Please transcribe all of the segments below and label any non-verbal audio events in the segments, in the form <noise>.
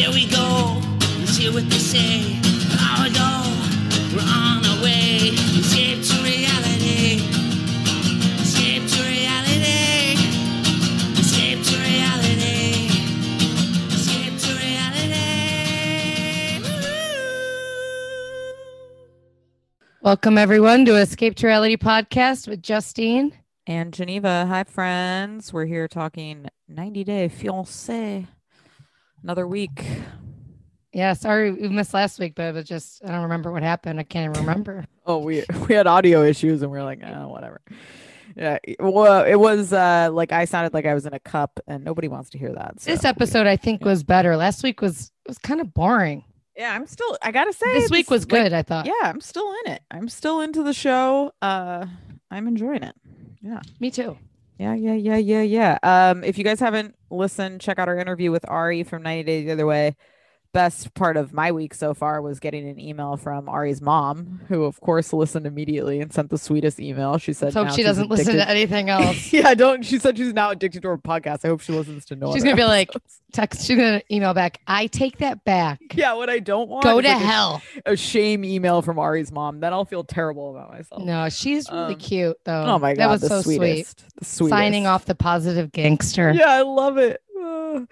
Here we go. Let's hear what they say. Now we go. We're on our way. Escape to reality. Escape to reality. Escape to reality. Escape to reality. Woo! Welcome everyone to Escape to Reality podcast with Justine. and Geneva. Hi, friends. We're here talking 90 Day Fiancé. Another week. Yeah, sorry we missed last week, but it was just I don't remember what happened. I can't even remember. <laughs> Oh, we we had audio issues, and we are like, oh, whatever. Yeah, well, it was uh like I sounded like I was in a cup, and nobody wants to hear that. This episode I think was better. Last week was was kind of boring. yeah, I'm still. I gotta say, This week was like, good, I thought. yeah, I'm still in it. I'm still into the show. Uh, I'm enjoying it. Yeah, me too. Yeah, yeah, yeah, yeah, yeah. Um, if you guys haven't listened, check out our interview with Ari from 90 Days the Other Way. Best part of my week so far was getting an email from Ari's mom, who of course listened immediately and sent the sweetest email. She said, Let's hope she doesn't listen to anything <laughs> else. yeah, don't. She said she's now addicted to her podcast. I hope she listens to no. She's gonna be like. <laughs> Text she's gonna email back. I take that back. yeah, what I don't want. Go to like hell. A, shame email from Ari's mom. Then I'll feel terrible about myself. No, she's really Um, cute though. Oh my god, that was the so sweet. sweetest. The sweetest. Signing off the positive gangster. yeah i love it Uh,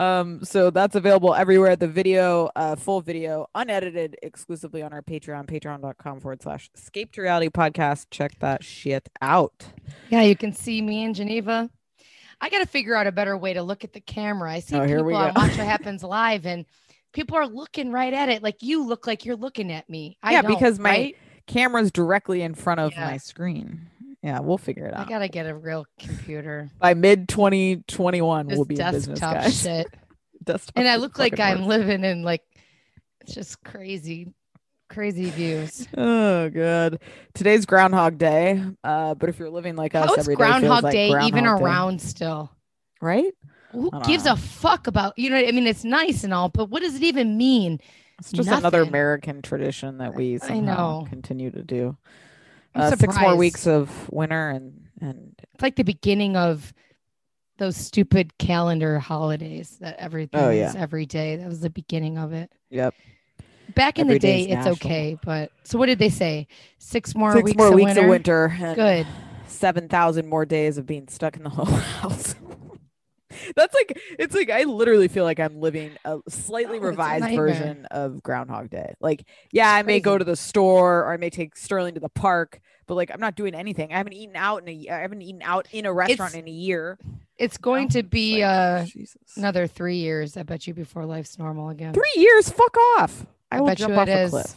um so that's available everywhere at the video uh full video unedited exclusively on our patreon patreon.com forward slash escape to reality podcast check that shit out Yeah, you can see me in Geneva. I got to figure out a better way to look at the camera. I see Oh, people on. Watch What Happens Live, and people are looking right at it. Like you look like you're looking at me. I Yeah, because my- right? camera's directly in front of Yeah. my screen yeah we'll figure it out. I gotta get a real computer. by mid 2021 we'll be in business guys shit, <laughs> desktop and I look like I'm living in like it's just crazy, crazy views. oh good. today's groundhog day uh but if you're living like us How is every day feels Groundhog like Day even Groundhog Day, around still? right Who gives know. a fuck about you know? I mean, it's nice and all, but what does it even mean? It's just another American tradition that we somehow continue to do. Uh, six more weeks of winter and and It's like the beginning of those stupid calendar holidays that everything Oh, is every day. That was the beginning of it. yep, Back in Every the day, it's national. okay, but so what did they say? Six more six weeks, more of, weeks winter? of winter. Good. Seven thousand more days of being stuck in the <laughs> whole house. That's like it's like I literally feel like I'm living a slightly <laughs> Oh, it's a revised version of Groundhog Day. Like, yeah, I may go to the store or I may take Sterling to the park, but like I'm not doing anything. I haven't eaten out in a I haven't eaten out in a restaurant It's in a year. It's going to be uh another three years, I bet you, before life's normal again. Three years, fuck off. I, I will bet jump you off it a is. cliff.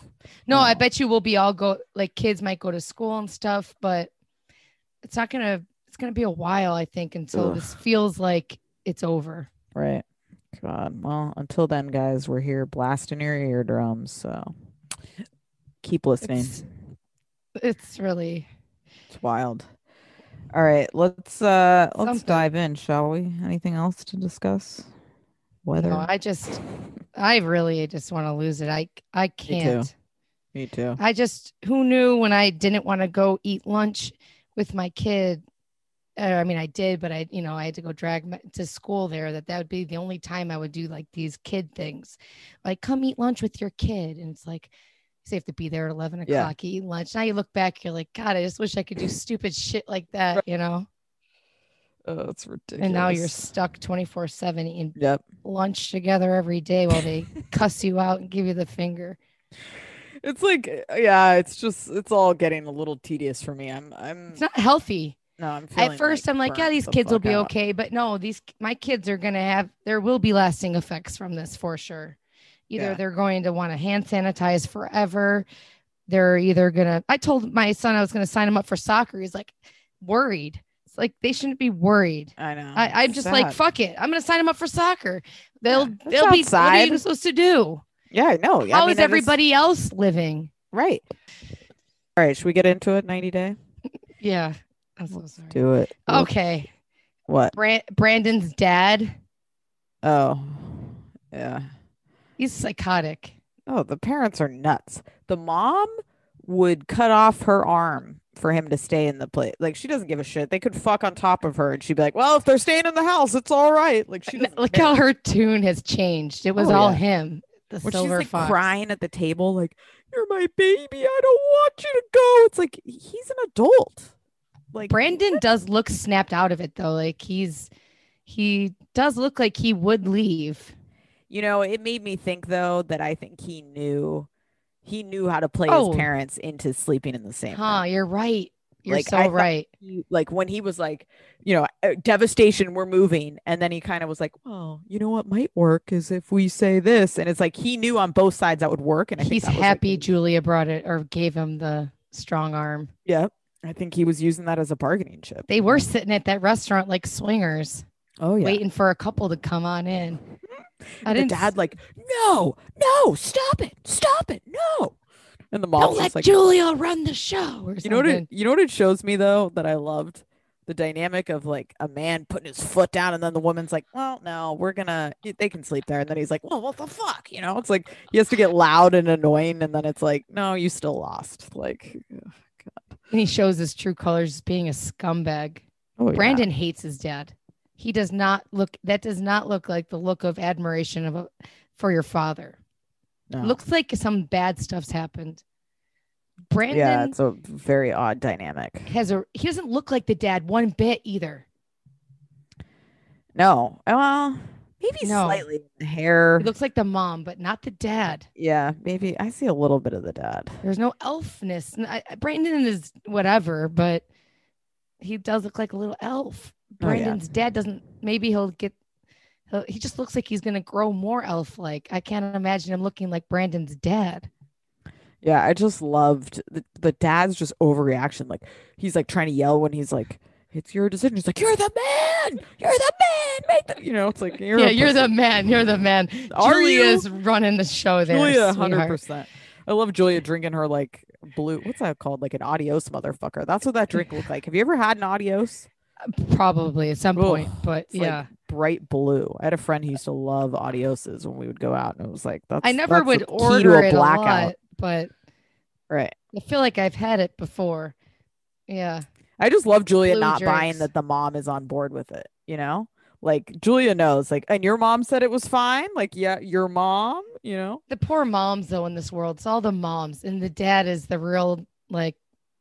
No, I bet you we'll be all go like kids might go to school and stuff, but it's not gonna it's gonna be a while, I think, until Ugh. this feels like it's over. Right. God. Well, until then, guys, we're here blasting your eardrums. So keep listening. It's, it's really It's wild. All right, let's uh let's Something. dive in, shall we? Anything else to discuss? Weather. No, I just, I really just want to lose it. I, I can't. Me too. I just, who knew when I didn't want to go eat lunch with my kid? Uh, I mean, I did, but I, you know, I had to go drag my, to school there. That that would be the only time I would do like these kid things, like come eat lunch with your kid, and it's like. So you have to be there at eleven Yeah. o'clock, eat lunch. Now you look back, you're like, God, I just wish I could do stupid shit like that, you know. Oh, it's ridiculous. And now you're stuck twenty four seven eating Yep. lunch together every day while they <laughs> cuss you out and give you the finger. It's like uh, yeah, it's just it's all getting a little tedious for me. I'm I'm It's not healthy. no, I'm feeling At first, I'm like, yeah, these the kids will be out. okay, but no, these my kids are gonna have there will be lasting effects from this for sure. Either Yeah. they're going to want to hand sanitize forever. They're either gonna. I told my son I was gonna sign him up for soccer. He's like worried. It's like they shouldn't be worried. I know. I, I'm it's just like, fuck it. I'm gonna sign him up for soccer. They'll that's they'll be what are you supposed to do? Yeah, I know. How I mean, it's- everybody else living? right? All right, should we get into it? Ninety day. <laughs> Yeah. I'm so sorry. Do it. Okay. What? Bran- Brandon's dad, Oh, yeah. He's psychotic. Oh, the parents are nuts. The mom would cut off her arm for him to stay in the place. Like she doesn't give a shit. They could fuck on top of her, and she'd be like, "Well, if they're staying in the house, it's all right." Like she doesn't Look care. how her tune has changed. It was Oh, all yeah. him. The when she's silver like fox. crying at the table, like, "You're my baby. I don't want you to go." It's like he's an adult. Like Brandon does look snapped out of it though. Like he's he does look like he would leave. You know, it made me think though that I think he knew he knew how to play Oh. his parents into sleeping in the same Huh, room. you're right. You're Like, so I right. He, like when he was like, you know, "Uh, devastation, we're moving, and then he kind of was like, well, you know what might work is if we say this, and it's like he knew on both sides that would work, and I He's was, like, happy Julia brought it or gave him the strong arm. yeah, I think he was using that as a bargaining chip. They were sitting at that restaurant like swingers, oh yeah. waiting for a couple to come on in. I And the didn't dad like, no, no, stop it, stop it, no. And the mom Don't let like, Julia run the show. Or You know what? It, you know what it shows me though that I loved the dynamic of like a man putting his foot down and then the woman's like, "Well, no, we're gonna they can sleep there," and then he's like, "Well, what the fuck?" You know, it's like he has to get loud and annoying, and then it's like, "No, you still lost." Like, ugh, and he shows his true colors being a scumbag. oh yeah. Brandon hates his dad. He does not look. That does not look like the look of admiration of a, for your father. No. Looks like some bad stuff's happened. Brandon yeah, it's a very odd dynamic. has a. He doesn't look like the dad one bit either. No, well, maybe No. slightly the hair. He looks like the mom, but not the dad. yeah, maybe I see a little bit of the dad. There's no elfness. N- I- I- Brandon is whatever, but he does look like a little elf. Oh, yeah. Brandon's dad doesn't. Maybe he'll get. He'll, he just looks like he's gonna grow more elf-like. I can't imagine him looking like Brandon's dad. Yeah, I just loved the, the dad's just overreaction. Like he's like trying to yell when he's like, "It's your decision." He's like, "You're the man. You're the man. Make the." You know, it's like you're yeah, you're the man. You're the man. Are Julia's running the show there. Julia, hundred percent. I love Julia drinking her like blue. What's that called? Like an adios motherfucker. That's what that drink looked like. Have you ever had an adios? Probably at some Ugh, point, but It's like yeah, bright blue. I had a friend who used to love adioses when we would go out, and it was like that's. I never that's would order a it a blackout. lot, but Right. I feel like I've had it before. Yeah. I just love Julia Blue not buying that the mom is on board with it, you know? Like Julia knows, like, and your mom said it was fine. Like, yeah, your mom, you know? the poor moms though in this world it's all the moms and the dad is the real like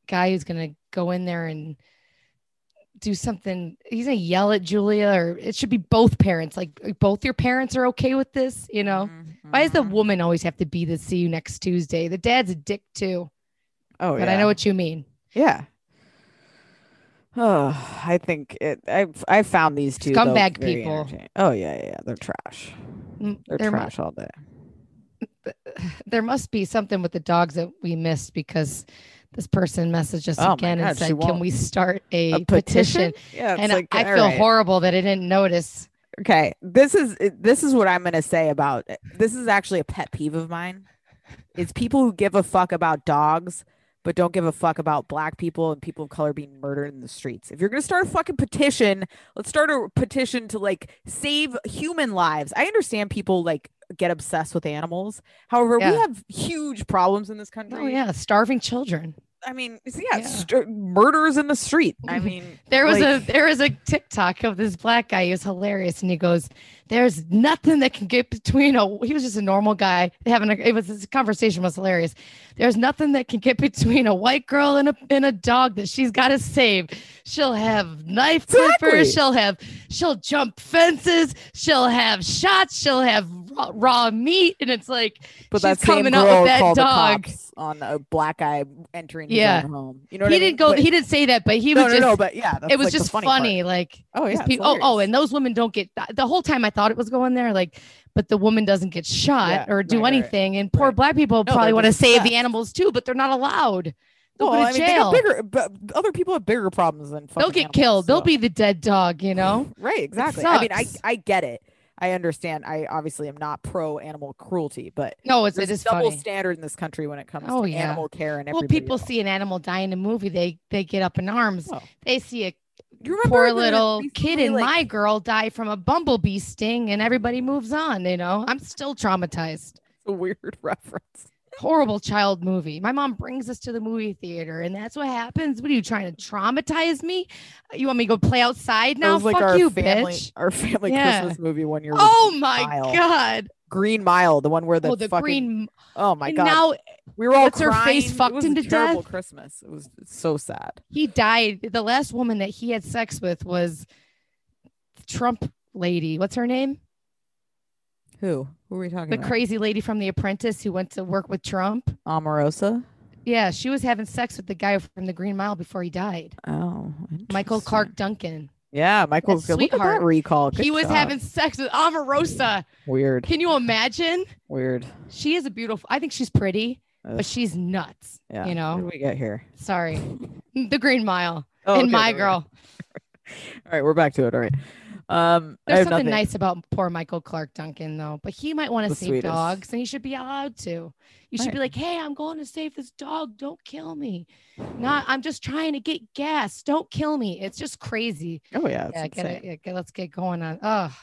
guy who's gonna go in there and do something he's gonna yell at julia or it should be both parents like both your parents are okay with this you know why does the Mhm. woman always have to be the see you next tuesday the dad's a dick too Oh, but yeah. i know what you mean Yeah. Oh, <sighs> I think it. I've I found these two Scumbag people. Oh yeah, yeah, yeah, they're trash. Mm, They're there, mu- trash all day. <sighs> there must be something with the dogs that we missed because this person messaged us Oh again God, and said can we start a, A petition, petition? Yeah, and like i all feel right. horrible that i didn't notice Okay, this is this is what I'm gonna say about this is actually a pet peeve of mine. It's people who give a fuck about dogs, but don't give a fuck about black people and people of color being murdered in the streets. If you're gonna start a fucking petition, let's start a petition to like save human lives. I understand people like get obsessed with animals. However, Yeah. we have huge problems in this oh, country. oh yeah starving children I mean, yeah, Yeah. st- murders in the street. I <laughs> mean, There was like- a there was a TikTok of this black guy. He was hilarious, and he goes, "There's nothing that can get between a." He was just a normal guy having a. It was this conversation was hilarious. There's nothing that can get between a white girl and a and a dog that she's got to save. She'll have knife Exactly. clippers. She'll have she'll jump fences. She'll have shots. She'll have raw, raw meat, and it's like But she's coming up with that dog. on a black guy entering Yeah. home. You know what he I mean? didn't go. But- he didn't say that, but he no, was no, just. no, but yeah, it was like just funny. funny, like Oh yeah. Peop- oh, oh, and those women don't get the whole time. I thought it was going there, like, but the woman doesn't get shot Yeah, or do right, right, right. anything. And poor Right. black people No, probably want to save the animals too, but they're not allowed. They'll well, go to I mean, jail. bigger, but other people have bigger problems than They'll get animals, killed. They'll be the dead dog. You know. <laughs> right. Exactly. I mean, I. I get it. I understand. I obviously am not pro animal cruelty, but No, it's it a double funny. standard in this country when it comes Oh, to yeah. animal care and everything. Well, people else. see an animal die in a movie, they they get up in arms. Oh. They see a You remember poor little kid and like- my girl die from a bumblebee sting, and everybody moves on. You know, I'm still traumatized. It's a weird <laughs> reference. Horrible child movie. My mom brings us to the movie theater, and that's what happens. What are you trying to traumatize me? You want me to go play outside now? like Fuck our you, family, bitch. our family Yeah. Christmas movie one year. was Oh my Mile. god! Green Mile, the one where the, oh, the fucking, green. Oh my and god, Now we were all what's her face fucked into a terrible death? Christmas. It was so sad. he died. The last woman that he had sex with was Trump lady. What's her name? Who? Who are we talking The about? crazy lady from The Apprentice who went to work with Trump. Omarosa. Yeah, she was having sex with the guy from the Green Mile before he died. Oh, Michael. Clarke Duncan. Yeah, Michael's good. Look at that sweetheart. recall. he was job. having sex with Omarosa. weird, Can you imagine? weird. She is a beautiful. I think she's pretty, Ugh, but she's nuts. yeah. you know? What did we get here? Sorry, the Green Mile Oh, and okay, my there we go. girl. <laughs> All right, we're back to it. All right. Um, There's something nothing. nice about poor Michael Clarke Duncan, though. But he might want to save sweetest. dogs, and he should be allowed to. You should be like, "Hey, I'm going to save this dog. Don't kill me. Not, I'm just trying to get gas. Don't kill me." It's just crazy. Oh yeah, yeah, get it. Yeah, get, let's get going on. Oh,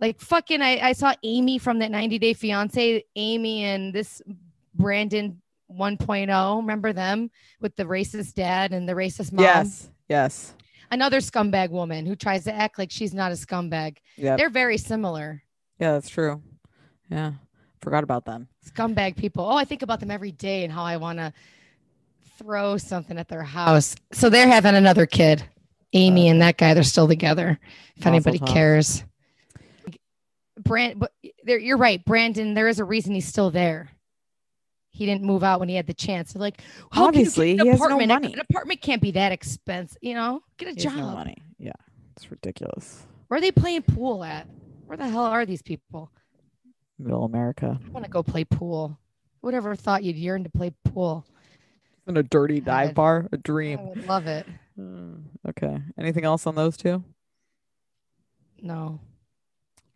like fucking. I, I saw Amy from that 90 Day Fiance. Amy and this Brandon 1.0. Remember them with the racist dad and the racist mom? Yes, yes, Another scumbag woman who tries to act like she's not a scumbag. yeah, They're very similar. yeah. That's true. Yeah, forgot about them. Scumbag people. Oh, I think about them every day and how I want to throw something at their house. So they're having another kid. Amy uh, and that guy, they're still together. If anybody cares. Brand, but there, you're right, Brandon. There is a reason he's still there. He didn't move out when he had the chance. So like, how can you get Obviously, an he has no apartment? money. An apartment can't be that expensive. You know, get a He has job. no money. Yeah, it's ridiculous. Where are they playing pool at? Where the hell are these people? Middle America I want to go play pool. Whatever thought you'd yearn to play pool. in a dirty dive God. bar. a dream. I would love it. Mm, okay. Anything else on those two? No.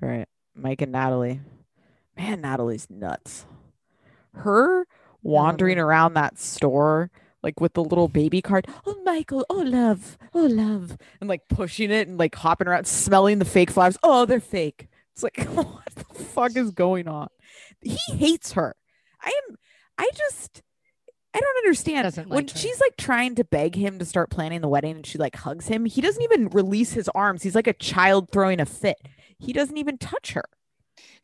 All right. Mike and Natalie. Man, Natalie's nuts. Her wandering uh-huh. around that store, like with the little baby cart. Oh, Michael. Oh, love. Oh, love. And like pushing it and like hopping around, smelling the fake flowers. Oh, they're fake. It's like, <laughs> what the fuck is going on? He hates her. I am, I just, I don't understand. Doesn't when her. she's like trying to beg him to start planning the wedding and she like hugs him, he doesn't even release his arms. He's like a child throwing a fit. He doesn't even touch her.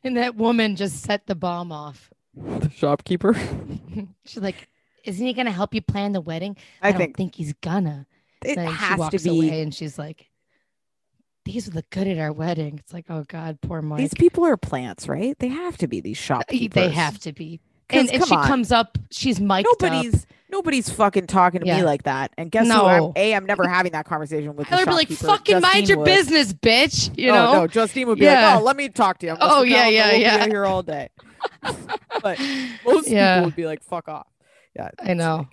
And that woman just set the bomb off. <laughs> The shopkeeper. <laughs> She's like, Isn't he going to help you plan the wedding? I, don't think think he's gonna. it And she has to be. away and she's like, These would look good at our wedding. It's like, Oh God, poor Mike. These people are plants, right? They have to be these uh, shopkeepers. they have to be. And, and come she on. comes up, she's mic'd up. Nobody's nobody's fucking talking to Yeah. me like that. And guess who? I'm, a, I'm never having that conversation with. the I'd be like, shopkeeper. fucking mind your would. business, bitch. You oh, know? no, Justine would be Yeah. like, "Oh, let me talk to you." I'm Oh, sit yeah, yeah, we'll be yeah. here all day. <laughs> but most Yeah. people would be like, "Fuck off." Yeah, I know. like-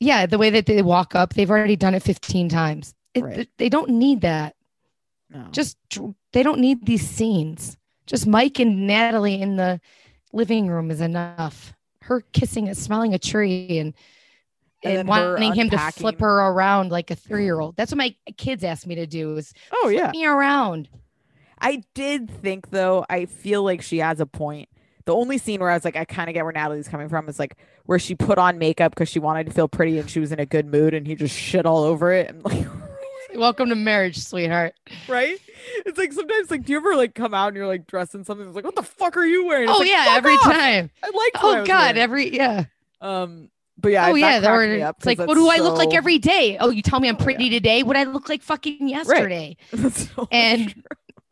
Yeah, the way that they walk up, they've already done it 15 times. It, Right. They don't need that. no. Just they don't need these scenes. Just Mike and Natalie in the living room is enough. Her kissing it, smelling a tree, and And and, wanting him to flip her around like a three year old. That's what my kids asked me to do is oh yeah. me around. I did think though, I feel like she has a point. The only scene where I was like, I kind of get where Natalie's coming from is like where she put on makeup because she wanted to feel pretty and she was in a good mood and he just shit all over it and like <laughs> Welcome to marriage, sweetheart. right? It's like sometimes like do you ever like come out and you're like dressed in something that's like, what the fuck are you wearing? It's Oh like, yeah, every off!" time. I like Oh God, every yeah. um but yeah, oh that yeah, there were, it's like, what do I look like every day? Oh, you tell me I'm Oh, yeah. pretty today. What I look like fucking yesterday? <laughs> That's so And- true.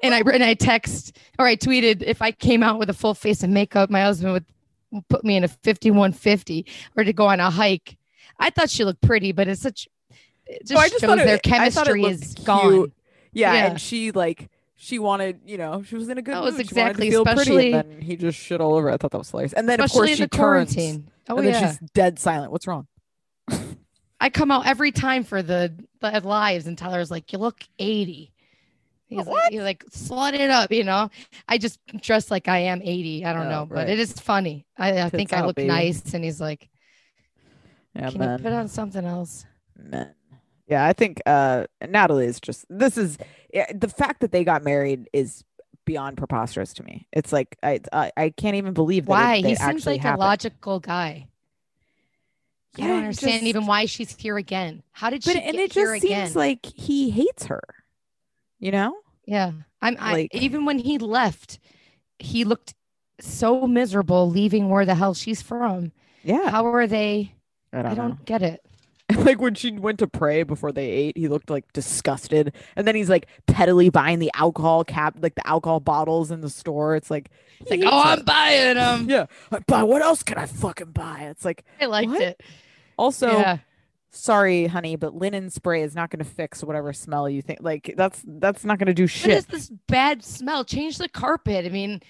And I and I text or I tweeted if I came out with a full face of makeup, my husband would put me in a 5150 or to go on a hike. I thought she looked pretty, but it's such it just, I just shows their it chemistry is cute. gone. Yeah, Yeah. and she like she wanted, you know, she was in a good That was she exactly- feel pretty, especially- and then he just shit all over. I thought that was hilarious. And then of course she the turns, quarantine. Oh and then yeah. she's dead silent. What's wrong? I come out every time for the the lives and Tyler's like, You look 80. He's What? like, slut it up, you know. I just dress like I am 80. I don't Oh, know, but it is funny. I, I think I look baby. nice, and he's like, Yeah, "Can man. you put on something else?" men. Yeah, I think uh Natalie is just this is yeah, the fact that they got married is beyond preposterous to me. It's like I I, I can't even believe that it- Why? that He seems like happened. a logical guy. I Yeah, don't understand just- even why she's here again. How did she? But and it just again? seems like he hates her. You know? Yeah, I'm. I, even when he left, he looked so miserable leaving where the hell she's from. Yeah. How are they? I don't, I don't get it. <laughs> like when she went to pray before they ate, he looked like disgusted. And then he's like pettily buying the alcohol cap, like the alcohol bottles in the store. It's like, It's like, oh, I'm her. buying them. yeah. Like, But what else can I fucking buy? It's like I liked What? it. also yeah. Sorry, honey, but linen spray is not going to fix whatever smell you think. Like that's that's not going to do What shit. is this bad smell? Change the carpet. I mean,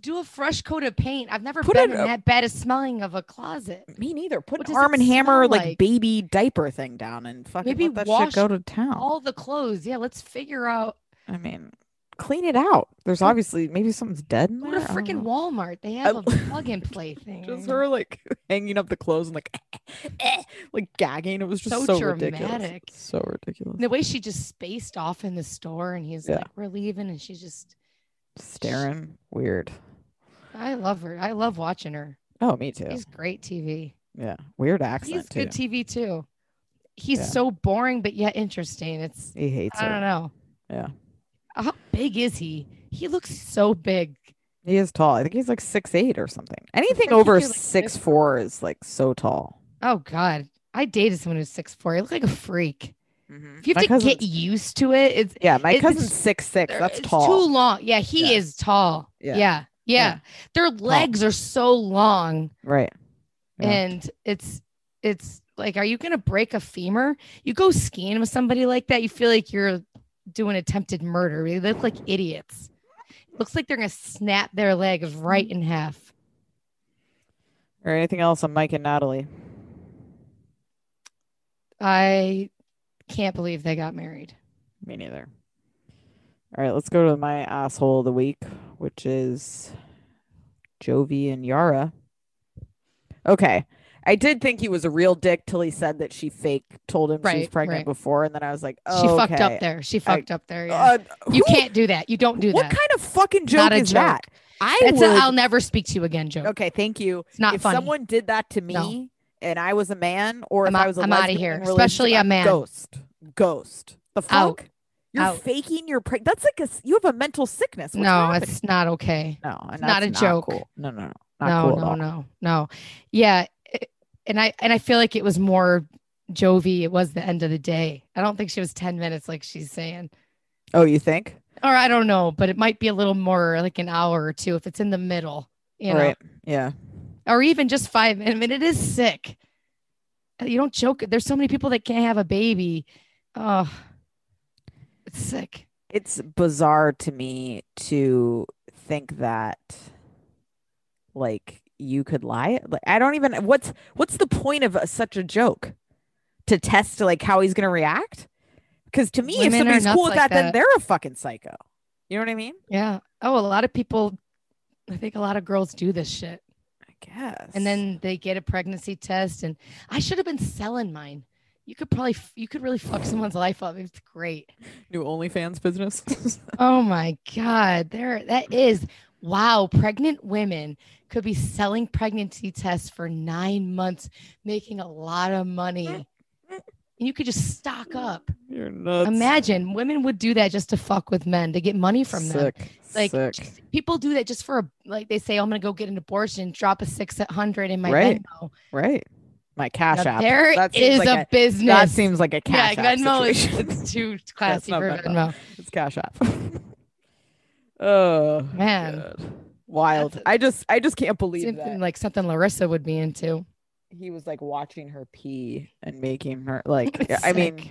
do a fresh coat of paint. I've never Put been in up- that bad a smelling of a closet. Me neither. Put What an Arm and Hammer like, like? baby diaper thing down and fucking Maybe let that wash shit go to town. All the clothes. Yeah, let's figure out. I mean, clean it out. There's obviously maybe something's dead in Go to freaking. Walmart. They have a plug and <laughs> play thing. Just her like <laughs> hanging up the clothes and like <laughs> eh, like gagging. It was just So so, ridiculous. dramatic. So ridiculous. The way she just spaced off in the store and he's Yeah. like, we're leaving. And she's just, Staring. Weird. I love her. I love watching her. Oh, me too. He's great TV. yeah. Weird accent He's too. good TV too. He's Yeah. so boring, but yet interesting. It's, he hates I don't know. Yeah. How big is he? He looks so big. He is tall. I think he's like six eight or something. Anything over like, six four is like so tall. Oh God. I dated someone who's six four. He looked like a freak. Mm-hmm. If you have My to get used to it, it's Yeah, my it's- cousin's six six. That's it's tall. too long. Yeah, he Yeah. is tall. Yeah. Yeah. Yeah. Yeah. Their legs are so long Right. Yeah. and it's it's like, are you gonna break a femur? You go skiing with somebody like that, you feel like you're doing attempted murder. They look like idiots. Looks like they're gonna snap their legs right in half. Or anything else on Mike and Natalie? I can't believe they got married. Me neither. All right, let's go to my asshole of the week, which is Jovi and Yara. Okay. I did think he was a real dick till he said that she fake told him she was pregnant right. before, and then I was like, oh, She fucked up there. She fucked up there. Yeah. Uh, you who- can't do that. You don't do What that. What kind of fucking joke Not a is joke. that? I That's would. a, I'll never speak to you again, Joe. okay, thank you. It's not if funny. someone did that to me No. and I was a man, or I'm if I was a I'm outta lesbian here, especially a man. Ghost, ghost. The fuck? Out. You're Out. faking your preg. That's like a you have a mental sickness. What's no, happening? it's not okay. no, and not a joke. Cool. No, no, no, not No, cool no, no, no. Yeah, and I and I feel like it was more Jovi. It was the end of the day. I don't think she was ten minutes like she's saying, Oh, you think? or I don't know, but it might be a little more like an hour or two if it's in the middle, you know, right. Yeah. or even just five. I mean, it is sick. You don't joke. There's so many people that can't have a baby. Oh, it's sick. It's bizarre to me to think that like you could lie. Like I don't even what's what's the point of a, such a joke? To test like how he's going to react? Cuz to me Women if somebody's cool with like that, then they're a fucking psycho. You know what I mean? Yeah. Oh, a lot of people. I think a lot of girls do this shit. I guess. and then they get a pregnancy test and i should have been selling mine you could probably you could really fuck someone's life up it's great new OnlyFans business. <laughs> oh my god there that is wow pregnant women could be selling pregnancy tests for nine months making a lot of money you could just stock up You're nuts. imagine women would do that just to fuck with men to get money from them Sick. like Sick. people do that just for a like they say i'm gonna go get an abortion drop a six at hundred in my Right. Venmo. Right. My cash Now, app. There That is like a, a- business. That seems like a yeah, cash app Venmo is situation. it's <laughs> too classy for Venmo. Venmo. It's Cash App. <laughs> oh Man. God. wild. I just I just can't believe Something that like something Larissa would be into. he was like watching her pee and making her like. <laughs> I mean,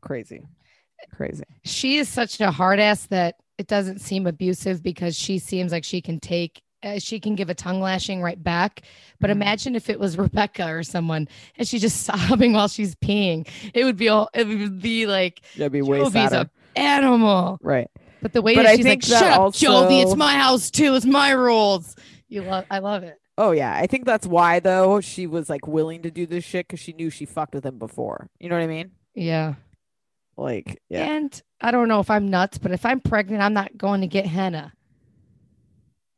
crazy, crazy. She is such a hard ass that it doesn't seem abusive because she seems like she can take. Uh, she can give a tongue lashing right back, but Mhm. imagine if it was Rebecca or someone and she's just <laughs> sobbing while she's peeing. It would be all. It would be like That'd be way sadder. a animal. Right. But the way But that I she's think like, that "Shut up, Jovi! It's my house too. It's my rules." You love. I love it. Oh yeah, I think that's why though she was like willing to do this shit because she knew she fucked with him before. You know what I mean? Yeah. Like, yeah, And I don't know if I'm nuts, but if I'm pregnant, I'm not going to get henna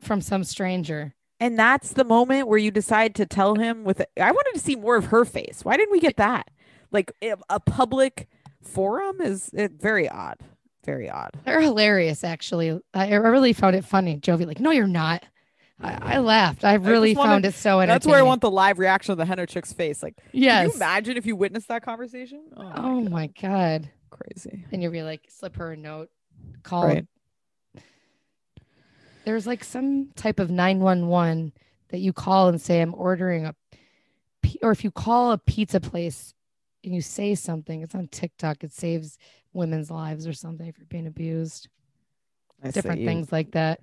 from some stranger. and that's the moment where you decide to tell him. With I wanted to see more of her face. Why didn't we get that? Like a, a public forum is it, very odd. Very odd. They're hilarious, actually. I, I really found it funny. Jovi, like, no, you're not. I, I laughed. I really found it so entertaining. That's where I want the live reaction of the henna chick's face. Like, can Yes. you imagine if you witnessed that conversation? Oh, my Oh God, my god. crazy. And you'll be like, slip her a note. Call. Right. There's like some type of 911 that you call and say, I'm ordering a, or if you call a pizza place and you say something, it's on TikTok. It saves women's lives or something if you're being abused. I different things like that.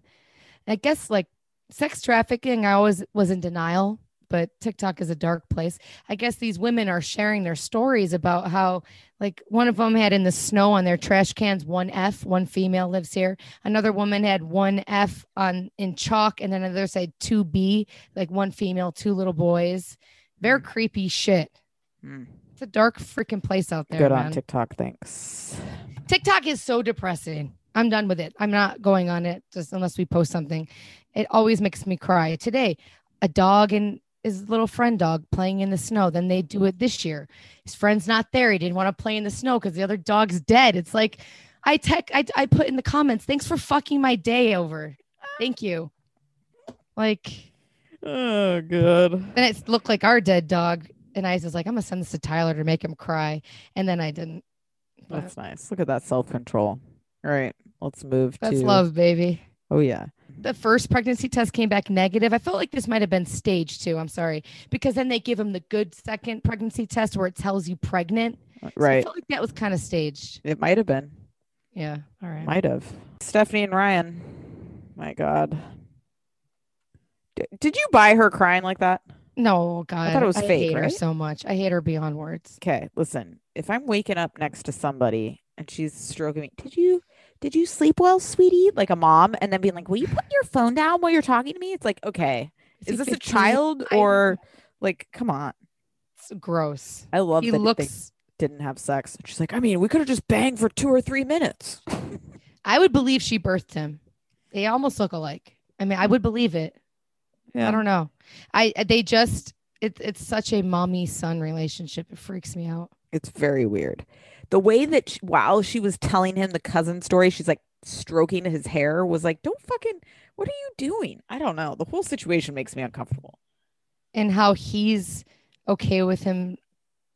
I guess like sex trafficking, I always was in denial, but TikTok is a dark place. I guess these women are sharing their stories about how, like, one of them had in the snow on their trash cans one F, one female lives here. Another woman had one F on in chalk, and then another said two B, like one female, two little boys. Very creepy shit. Mm. It's a dark freaking place out there. Good man. on TikTok. Thanks. TikTok is so depressing. I'm done with it. I'm not going on it just unless we post something. It always makes me cry. Today, a dog and his little friend dog playing in the snow. Then they do it this year. His friend's not there. He didn't want to play in the snow because the other dog's dead. It's like I tech I, I put in the comments, thanks for fucking my day over. Thank you. Like Oh, good. then it looked like our dead dog. And I was like, I'm gonna send this to Tyler to make him cry. And then I didn't. But That's nice. Look at that self control. All right, let's move to that's to love, baby. Oh yeah, the first pregnancy test came back negative. I felt like this might have been stage two. I'm sorry. Because then they give him the good second pregnancy test where it tells you pregnant. Uh, so I right. felt like that was kind of staged. It might have been. Yeah. All right. Might have. Stephanie and Ryan. My God. D- did you buy her crying like that? No, God. I thought it was fake, hate her so much. I hate her beyond words. Okay, listen. If I'm waking up next to somebody and she's stroking me, did you did you sleep well, sweetie? Like a mom, and then being like, "Will you put your phone down while you're talking to me?" It's like, okay, is he this a 15? child I- or like, come on? It's gross. I love He that they looks. didn't have sex. She's like, I mean, we could have just banged for two or three minutes. <laughs> I would believe she birthed him. They almost look alike. I mean, I would believe it. I don't know. I they just it's it's such a mommy son relationship. It freaks me out. It's very weird. The way that sh while she was telling him the cousin story, she's like stroking his hair was like, don't fucking, what are you doing? I don't know. The whole situation makes me uncomfortable. and how he's okay with him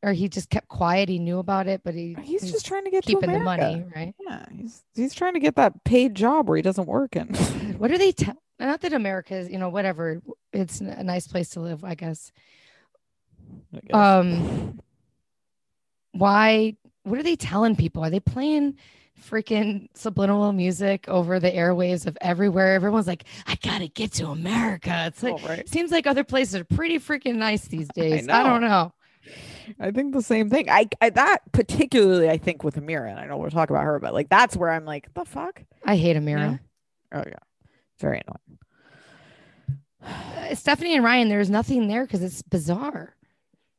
or he just kept quiet he knew about it but he He's just trying to get keeping to the money right? Yeah, he's he's trying to get that paid job where he doesn't work in. <laughs> what are they tell not that america is you know whatever it's a nice place to live i guess. I guess. um why what are they telling people? Are they playing freaking subliminal music over the airwaves of everywhere? Everyone's like i gotta get to america. It's like Oh, right. seems like other places are pretty freaking nice these days. I, don't know I think the same thing. I, I that particularly I think with Amira, and I know we'll talk about her, but like that's where I'm like, the fuck? i hate amira Oh yeah. Very annoying. Uh, Stephanie and Ryan, there's nothing there because it's bizarre.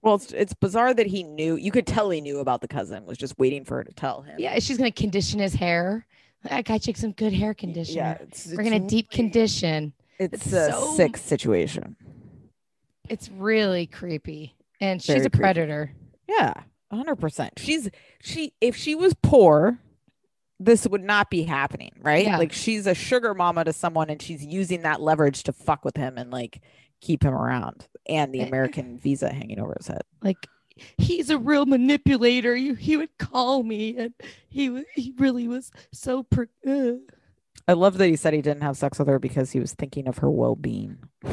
Well, it's it's bizarre that he knew. You could tell he knew about the cousin. Was just waiting for her to tell him. Yeah, she's gonna condition his hair. I got you some good hair conditioner. Yeah. It's, We're gonna deep condition. It's, it's a so- sick situation. It's really creepy, and she's a creepy. predator. Yeah, hundred percent. She's she. If she was poor, this would not be happening, right? Yeah. Like she's a sugar mama to someone, and she's using that leverage to fuck with him and like keep him around, and the Eh. American visa hanging over his head. Like he's a real manipulator. You, he would call me, and he he really was so. Per-. I love that he said he didn't have sex with her because he was thinking of her well-being. <laughs>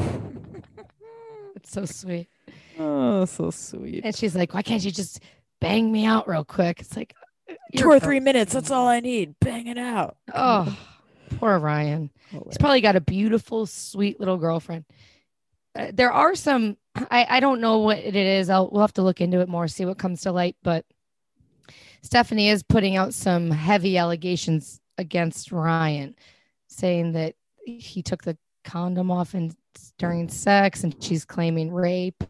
It's so sweet. Oh, so sweet. And she's like, "Why can't you just bang me out real quick?" It's like 2 or a- three minutes. That's all I need. Bang it out. Oh, poor Ryan. He's probably got a beautiful, sweet little girlfriend. Uh, there are some. I I don't know what it is. I'll we'll have to look into it more, see what comes to light. But Stephanie is putting out some heavy allegations against Ryan, saying that he took the condom off and during sex, and she's claiming rape.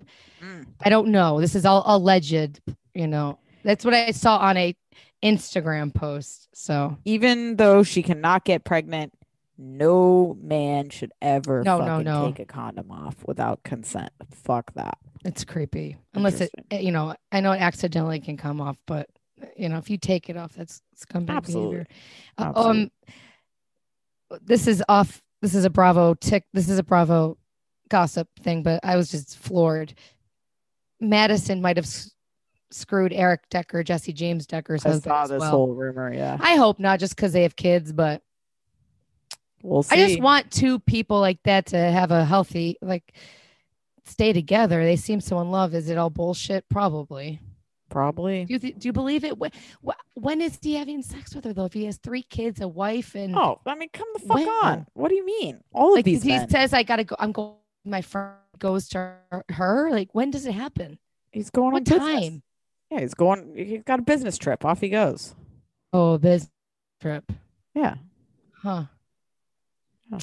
Mm. I don't know. This is all alleged. You know, that's what I saw on a Instagram post. So Even though she cannot get pregnant, no man should ever No, no, fucking no. take a condom off without consent. Fuck that. it's creepy. Unless it, you know, I know it accidentally can come off, but you know, if you take it off, that's scumbag Absolutely. behavior. Uh, Absolutely. um, this is off. This is a Bravo tick. This is a Bravo gossip thing, but I was just floored. Madison might have s- screwed Eric Decker, Jessie James Decker's I husband. saw this well. whole rumor. Yeah, I hope not, just because they have kids, but we'll see. I just want two people like that to have a healthy, like, stay together. They seem so in love. Is it all bullshit? Probably. Probably. Do you th- do you believe it? Wh- wh- when is he having sex with her though? If he has three kids, a wife, and Oh, I mean, come the fuck When? on. What do you mean? All of these he men. says, I gotta go. I'm going. My friend goes to her- her. Like when does it happen? he's going on What business. time? Yeah, he's going. He's got a business trip. Off he goes. Oh, this trip. Yeah, Huh. Yeah.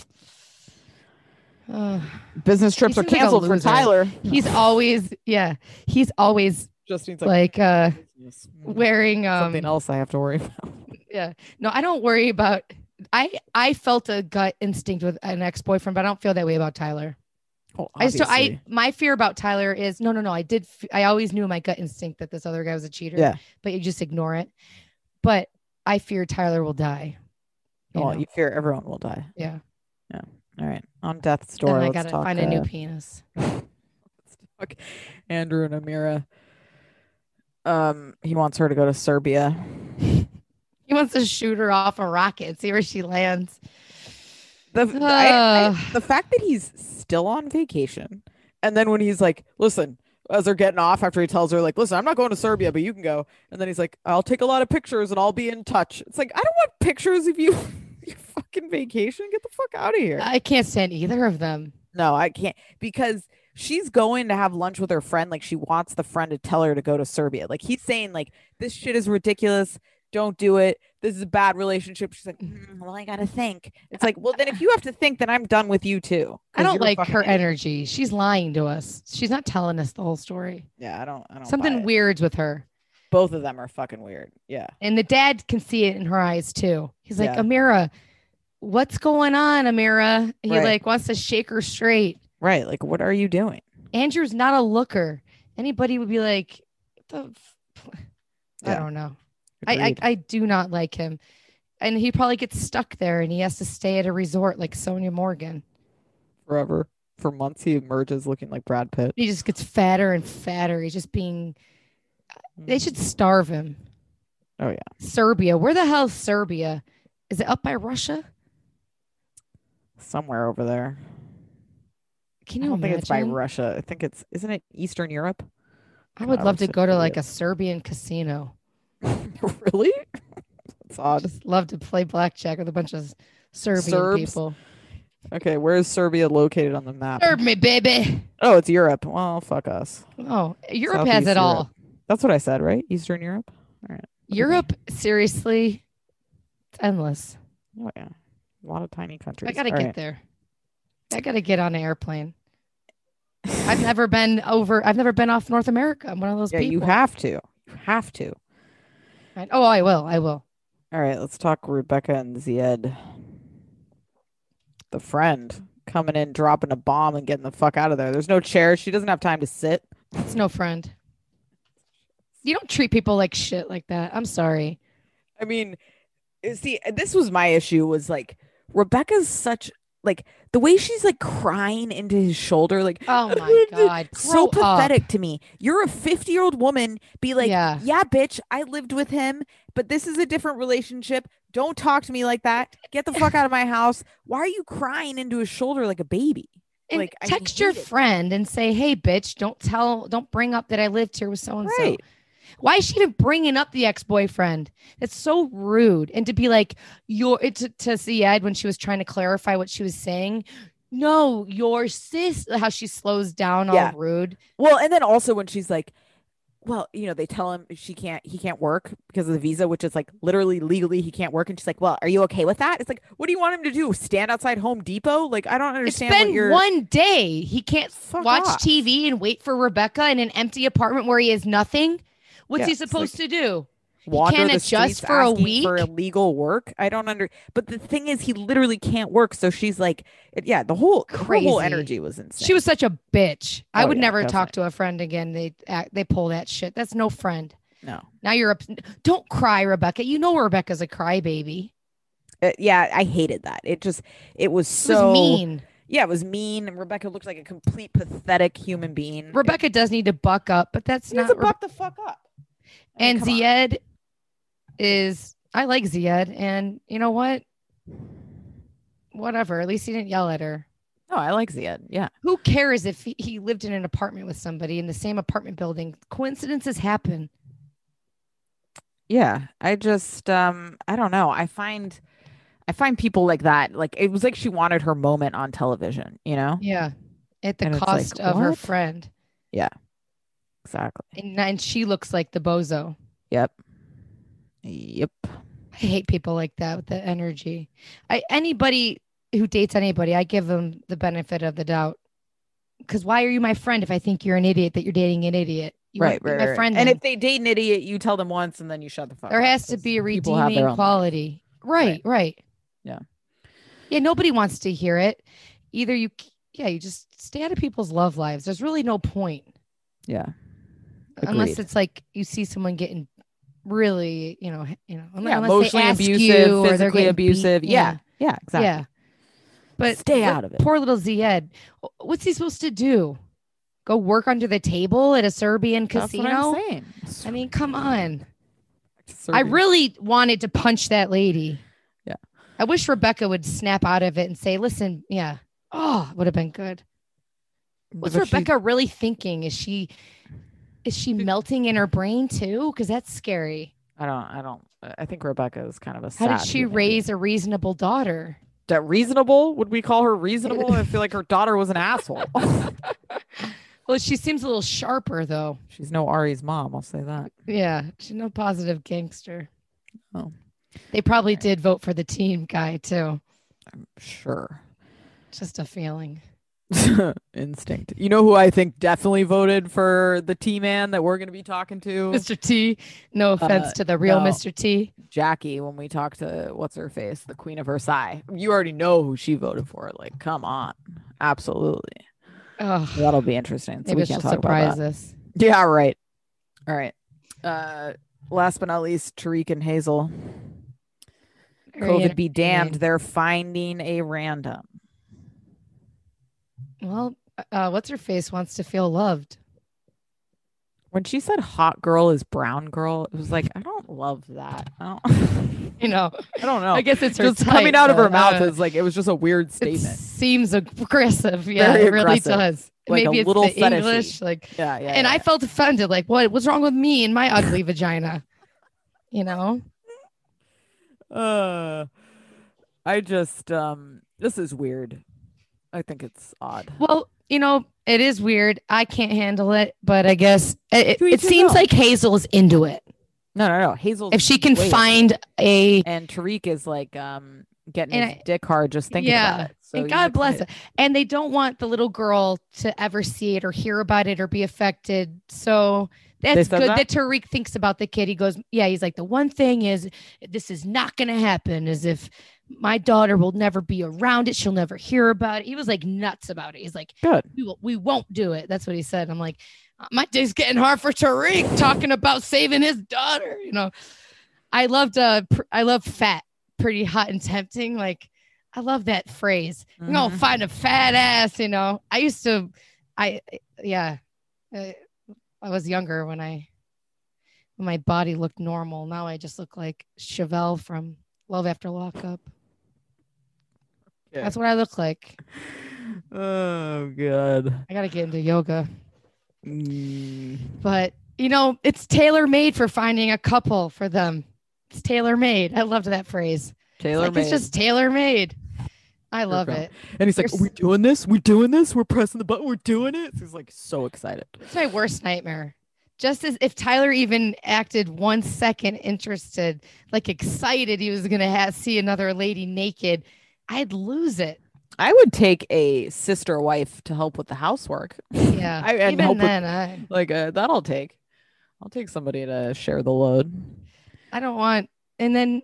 Uh, business trips are seems like canceled for. Tyler. he's always yeah. He's always just needs like uh. Mm, wearing um something else I have to worry about. <laughs> yeah no i don't worry about i i felt a gut instinct with an ex-boyfriend but i don't feel that way about tyler Oh, i still i my fear about tyler is no no no i did i always knew my gut instinct that this other guy was a cheater Yeah. but you just ignore it but i fear tyler will die you Well, know? you fear everyone will die. yeah Yeah. All right, on death's door. and i gotta find a new uh, penis <laughs> Andrew and Amira. Um, he wants her to go to Serbia. <laughs> he wants to shoot her off a rocket see where she lands The I- I- the fact that he's still on vacation, and then when he's like, "Listen," as they're getting off after he tells her, "Like, listen, I'm not going to Serbia, but you can go," and then he's like, "I'll take a lot of pictures and I'll be in touch." It's like I don't want pictures of you, <laughs> your fucking vacation. Get the fuck out of here. i can't stand either of them No, I can't because she's going to have lunch with her friend. Like she wants the friend to tell her to go to Serbia. Like he's saying, like this shit is ridiculous. Don't do it. This is a bad relationship. She's like, "Mm, well, I gotta think. It's like, well, then if you have to think, then I'm done with you too. I don't like her idiot." energy she's lying to us she's not telling us the whole story Yeah, I don't. I don't. something weirds with her Both of them are fucking weird. Yeah. And the dad can see it in her eyes too. He's like, Yeah. Amira, what's going on, Amira? He Right. like wants to shake her straight. Right. Like, what are you doing? Andrew's not a looker. Anybody would be like, the f-" I Yeah. don't know. I, I I do not like him. And he probably gets stuck there and he has to stay at a resort like Sonja Morgan. forever for months he emerges looking like Brad Pitt. He just gets fatter and fatter. He's just being they hmm. should starve him. Oh yeah. Serbia. Where the hell is Serbia? Is it up by Russia? Somewhere over there. Can I don't imagine? think it's by Russia. I think it's isn't it Eastern Europe? I would I love to go to like a Serbian casino. <laughs> really? That's odd. just love to play blackjack with a bunch of Serbian Serbs? people. Okay, where is Serbia located on the map? Serve me, baby. Oh, it's Europe. Well, fuck us. Oh, Europe has Southeast it all. Europe. That's what I said, right? Eastern Europe. All right. Europe, seriously, it's endless. Oh yeah, a lot of tiny countries. I gotta All get right. there. I gotta get on an airplane. I've never been over. I've never been off North America. I'm one of those Yeah, people. you have to. You have to. Right. Oh, I will. I will. All right, let's talk Rebecca and Zied. The friend coming in, dropping a bomb, and getting the fuck out of there. There's no chair. She doesn't have time to sit. It's no friend. You don't treat people like shit like that. I'm sorry. I mean, see, this was my issue. Was like Rebecca's such like the way she's like crying into his shoulder, like Oh <laughs> my god. so Grow up. pathetic to me. You're a 50 year old woman. Be like, Yeah. yeah, bitch, I lived with him, but this is a different relationship. Don't talk to me like that. Get the fuck out of my house. Why are you crying into his shoulder like a baby? And Like, I text your it. friend and say, "Hey, bitch, don't tell, don't bring up that I lived here with so and so." Why is she even bringing up the ex-boyfriend? That's so rude. And to be like, "Your," it to, to Zied when she was trying to clarify what she was saying. No, your sis. How she slows down, all Yeah. rude. Well, and then also when she's like, well, you know, they tell him she can't, he can't work because of the visa, which is like literally legally he can't work. And she's like, well, are you okay with that? It's like, what do you want him to do? Stand outside Home Depot? Like, I don't It's understand what been you're. one day. He can't Fuck watch off. TV and wait for Rebecca in an empty apartment where he has nothing. What's Yeah, he it's like- supposed to do? wander can't the adjust for a week for illegal work. I don't under. But the thing is, he literally can't work. So she's like, it- yeah, the whole her whole energy was insane. She was such a bitch. I Oh, would yeah, never talk to a friend again. They act, they pull that shit. That's no friend. no. Now you're up. Don't cry, Rebecca. You know Rebecca's a crybaby. Uh, yeah, I hated that. It just, it was It so was mean. Yeah, it was mean. and Rebecca looked like a complete pathetic human being. It- Rebecca does need to buck up, but that's not. to Re- buck the fuck up. I mean, and on. Zied is. I like Zied, and you know what? Whatever. At least he didn't yell at her. No, I like Zied. Yeah. Who cares if he, he lived in an apartment with somebody in the same apartment building? Coincidences happen. Yeah. I just um I don't know. I find I find people like that. Like it was like she wanted her moment on television, you know? Yeah. At the And it's like, cost of her friend. friend. Exactly. And, and she looks like the bozo. Yep. Yep. I hate people like that with that energy. I anybody who dates anybody, I give them the benefit of the doubt. Because why are you my friend if I think you're an idiot that you're dating an idiot? You right, right, my right. friend. And then. if they date an idiot, you tell them once and then you shut the fuck there up, has to be a people have their redeeming own life. quality. Right, right. Yeah. Yeah, nobody wants to hear it. Either you yeah, you just stay out of people's love lives. There's really no point. Yeah. Unless it's like you see someone getting really, you know, you know, yeah, unless they emotionally ask abusive, you or they're physically getting beat. abusive. Yeah. Yeah, exactly. Yeah. But Stay out of it. Poor little Zed. What's he supposed to do? Go work under the table at a Serbian That's casino? what I'm saying. I mean, come on. I really wanted to punch that lady. Yeah. I wish Rebecca would snap out of it and say, listen, yeah. Oh, would have been good. What's But she- Rebecca really thinking? Is she is she melting in her brain too? Because that's scary. I don't. I don't. I think Rebecca is kind of a. How did she human raise a reasonable daughter? that reasonable? Would we call her reasonable? I feel like her daughter was an asshole. <laughs> Well, she seems a little sharper though. She's no Ari's mom. I'll say that. Yeah, she's no positive gangster. Oh. They probably did vote for the team guy too. I'm sure. Just a feeling. <laughs> Instinct. You know who I think definitely voted for the T man that we're going to be talking to? Mr. T. No offense Uh, to the real no. Mr. T. Jackie when we talked to what's her face, the Queen of Versailles. You already know who she voted for. Like, come on. Absolutely. Oh, That'll be interesting. So maybe we she'll can't talk surprise us. Yeah, right. All right. Uh last but not least, Tarik and Hazel. Very COVID be damned. They're finding a random. Well, uh, what's her face wants to feel loved. When she said hot girl is brown girl, it was like, I don't love that. I don't, <laughs> You know, <laughs> I don't know. I guess it's just coming out of her mouth uh, is like it was just a weird It statement. seems aggressive. Yeah, Very it really aggressive. does. Like a Maybe it's little the fetishy. English, like, Yeah, yeah. and yeah. I felt offended. Like, what? What's wrong with me and my ugly <laughs> vagina? You know? uh I just um this is weird. I think it's odd. Well, you know, it is weird. I can't handle it, but I guess it, To it seems own. like Hazel's into it. No, no, no. Hazel If she can way into it. find a and Tarik is like um getting And his I- dick hard just thinking Yeah, about it. So and God bless it. And they don't want the little girl to ever see it or hear about it or be affected. So that's good that? that? Tarik thinks about the kid. He goes, Yeah, he's like, the one thing is this is not gonna happen is if my daughter will never be around it, she'll never hear about it. He was like nuts about it. He's like, Good. we, will, we won't do it. That's what he said. I'm like, "Uh, my day's getting hard for Tarik talking about saving his daughter. You know, I loved, uh, pr- I love fat, pretty hot and tempting. Like, I love that phrase. I'm gonna Mhm. find a fat ass. You know, I used to, I, yeah, uh, I was younger when I, when my body looked normal. Now I just look like Chevelle from Love After Lockup. Yeah. That's what I look like. Oh god. I gotta get into yoga. Mm. but you know it's tailor made for finding a couple for them it's tailor made i loved that phrase It's Taylor like it's just tailor made i love it and he's like, you're Are we doing this? We're doing this? We're pressing the button, we're doing it. He's like so excited. it's my worst nightmare just as if Tyler even acted one second interested, like excited he was gonna have, see another lady naked, I'd lose it. I would take a sister wife to help with the housework. Yeah, <laughs> I- and help even with- then, I like uh, that'll take. I'll take somebody to share the load. I don't want. And then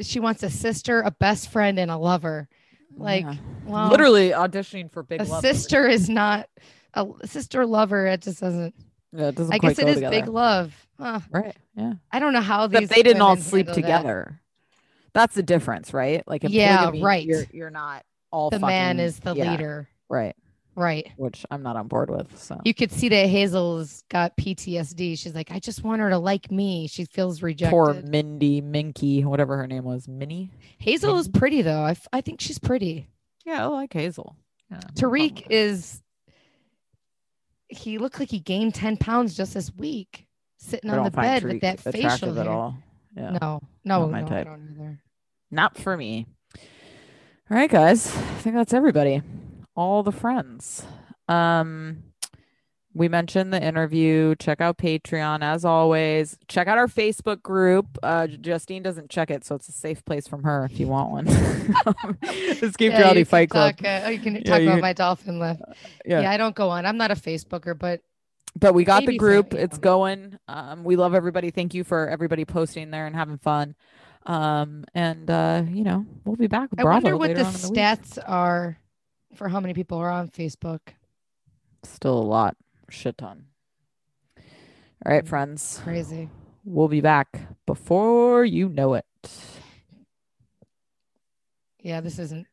she wants a sister, a best friend, and a lover. Like, Yeah. well, literally auditioning for big a love. sister is not a sister lover. It just doesn't. Yeah, it doesn't I guess it is together. big love. Huh. Right. Yeah. I don't know how these. But they didn't all sleep together. that. That's the difference, right? Like Yeah, polygamy, right. You're, you're not all The man is the yeah, leader. right? Right. Which I'm not on board with. So You could see that Hazel's got PTSD. She's like, I just want her to like me. She feels rejected. poor Mindy Minky, whatever her name was, Minnie. Hazel is pretty though. I, f- I think she's pretty. Yeah, I like Hazel. Yeah, Tarik is. He looked like he gained ten pounds just this week, sitting I on the bed with that facial attractive at hair. all. Yeah, No, no, my no, type. not for me. All right, guys. I think that's everybody. All the friends. Um, we mentioned the interview. Check out Patreon as always. Check out our Facebook group. Uh, Justine doesn't check it, so it's a safe place from her if you want one. <laughs> Escape Yeah, Reality Fight Club. Talk, uh, oh, you can Yeah, talk you about can- my dolphin lift. yeah. Yeah. I don't go on. I'm not a Facebooker, but but we got the so, group it's going um we love everybody thank you for everybody posting there and having fun um and uh you know we'll be back I Bravo wonder what the the week. stats are for how many people are on Facebook. still a lot shit ton all right Mm. friends Crazy. we'll be back before you know it Yeah, this isn't